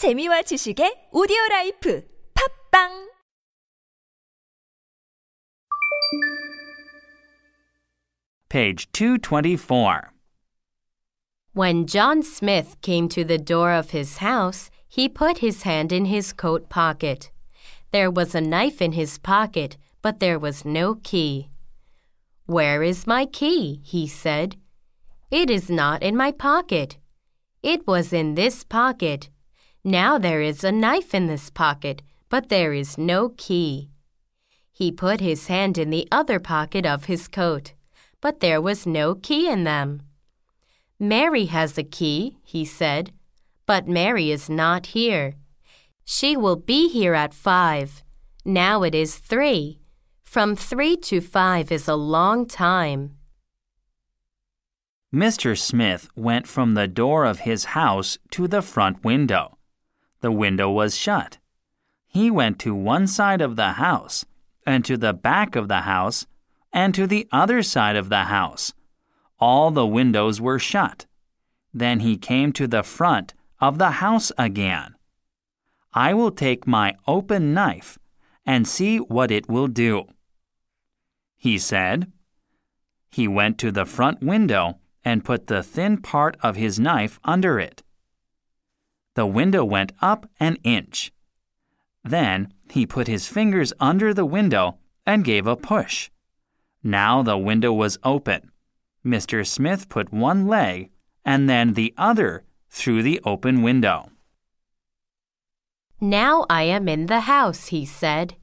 재미와 지식의 오디오 라이프 팝빵 Page 224. When John Smith came to the door of his house, he put his hand in his coat pocket. There was a knife in his pocket, but there was no key. Where is my key? he said. It is not in my pocket. It was in this pocket. Now there is a knife in this pocket, but there is no key. He put his hand in the other pocket of his coat, but there was no key in them. Mary has a key, he said, but Mary is not here. She will be here at five. Now it is three. From three to five is a long time. Mr. Smith went from the door of his house to the front window. The window was shut. He went to one side of the house, and to the back of the house, and to the other side of the house. All the windows were shut. Then he came to the front of the house again. I will take my open knife and see what it will do. He said. He went to the front window and put the thin part of his knife under it. The window went up an inch. Then he put his fingers under the window and gave a push. Now the window was open. Mr. Smith put one leg and then the other through the open window. Now I am in the house, he said.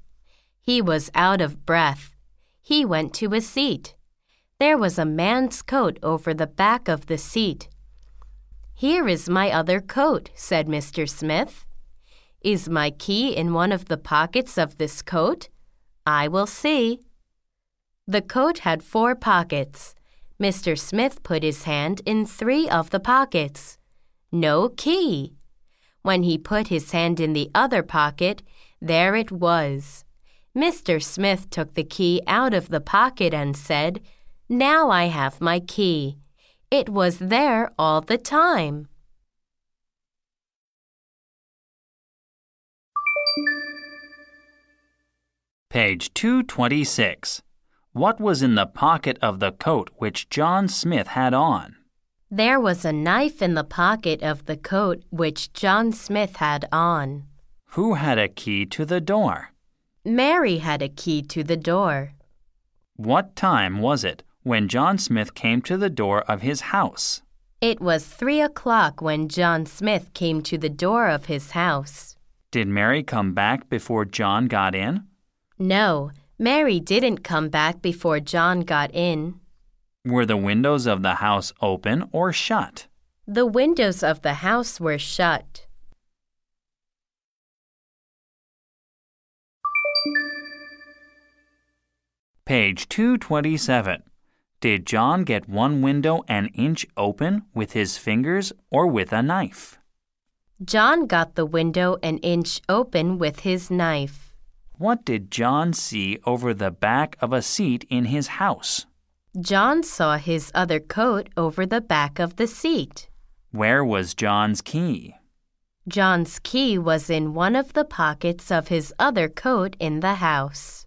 He was out of breath. He went to a seat. There was a man's coat over the back of the seat. Here is my other coat, said Mr. Smith. Is my key in one of the pockets of this coat? I will see. The coat had four pockets. Mr. Smith put his hand in three of the pockets. No key. When he put his hand in the other pocket, there it was. Mr. Smith took the key out of the pocket and said, Now I have my key. It was there all the time. Page 226. What was in the pocket of the coat which John Smith had on? There was a knife in the pocket of the coat which John Smith had on. Who had a key to the door? Mary had a key to the door. What time was it when John Smith came to the door of his house? It was three o'clock when John Smith came to the door of his house. Did Mary come back before John got in? No, Mary didn't come back before John got in. Were the windows of the house open or shut? The windows of the house were shut. Page 227. Did John get one window an inch open with his fingers or with a knife? John got the window an inch open with his knife. What did John see over the back of a seat in his house? John saw his other coat over the back of the seat. Where was John's key? John's key was in one of the pockets of his other coat in the house.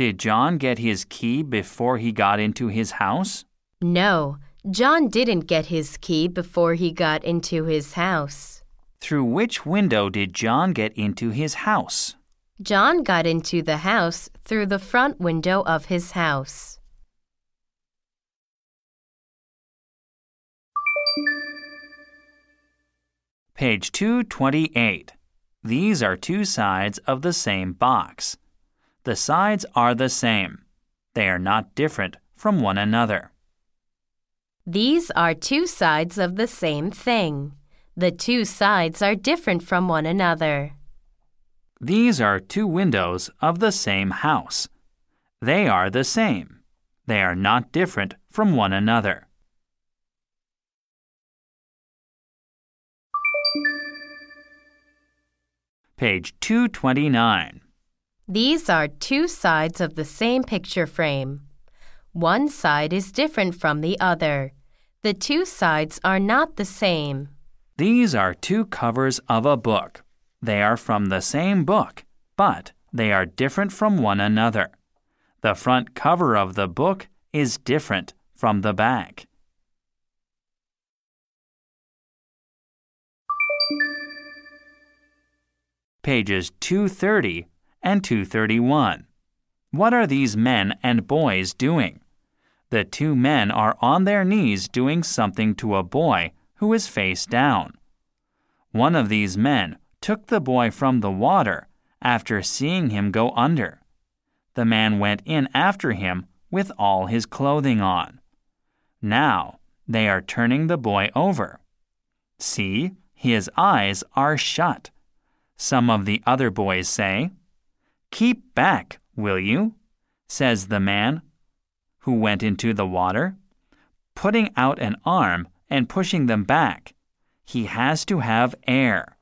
Did John get his key before he got into his house? No, John didn't get his key before he got into his house. Through which window did John get into his house? John got into the house through the front window of his house. Page 228. These are two sides of the same box. The sides are the same. They are not different from one another. These are two sides of the same thing. The two sides are different from one another. These are two windows of the same house. They are the same. They are not different from one another. Page 229. These are two sides of the same picture frame. One side is different from the other. The two sides are not the same. These are two covers of a book. They are from the same book, but they are different from one another. The front cover of the book is different from the back. Pages 230 and 231. What are these men and boys doing? The two men are on their knees doing something to a boy who is face down. One of these men took the boy from the water after seeing him go under. The man went in after him with all his clothing on. Now they are turning the boy over. See, his eyes are shut. Some of the other boys say, Keep back, will you? says the man who went into the water, putting out an arm and pushing them back. He has to have air.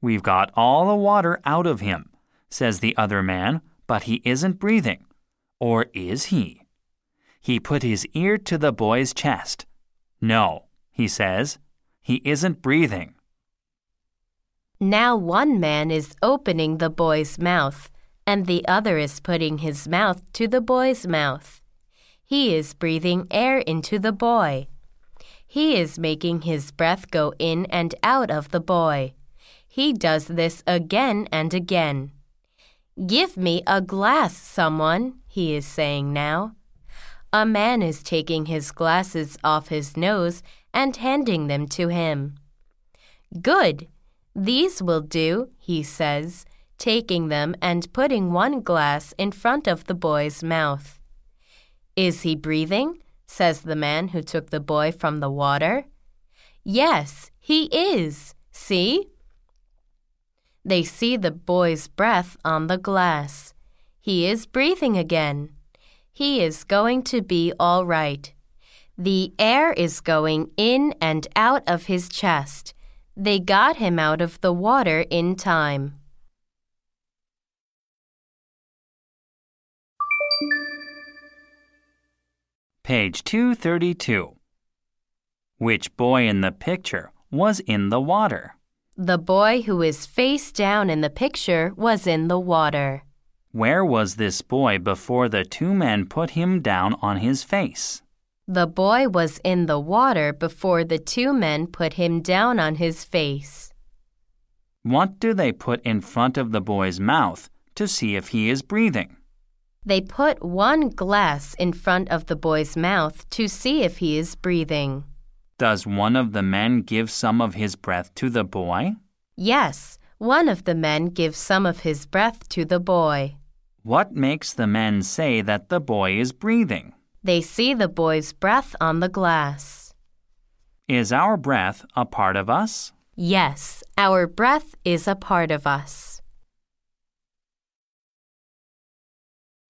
We've got all the water out of him, says the other man, but he isn't breathing. Or is he? He put his ear to the boy's chest. No, he says, he isn't breathing. Now one man is opening the boy's mouth, and the other is putting his mouth to the boy's mouth. He is breathing air into the boy. He is making his breath go in and out of the boy. He does this again and again. Give me a glass, someone, he is saying now. A man is taking his glasses off his nose and handing them to him. Good, these will do, he says, taking them and putting one glass in front of the boy's mouth. Is he breathing? says the man who took the boy from the water. Yes, he is. See? They see the boy's breath on the glass. He is breathing again. He is going to be all right. The air is going in and out of his chest. They got him out of the water in time. Page 232. Which boy in the picture was in the water? The boy who is face down in the picture was in the water. Where was this boy before the two men put him down on his face? The boy was in the water before the two men put him down on his face. What do they put in front of the boy's mouth to see if he is breathing? They put one glass in front of the boy's mouth to see if he is breathing. Does one of the men give some of his breath to the boy? Yes, one of the men gives some of his breath to the boy. What makes the men say that the boy is breathing? They see the boy's breath on the glass. Is our breath a part of us? Yes, our breath is a part of us.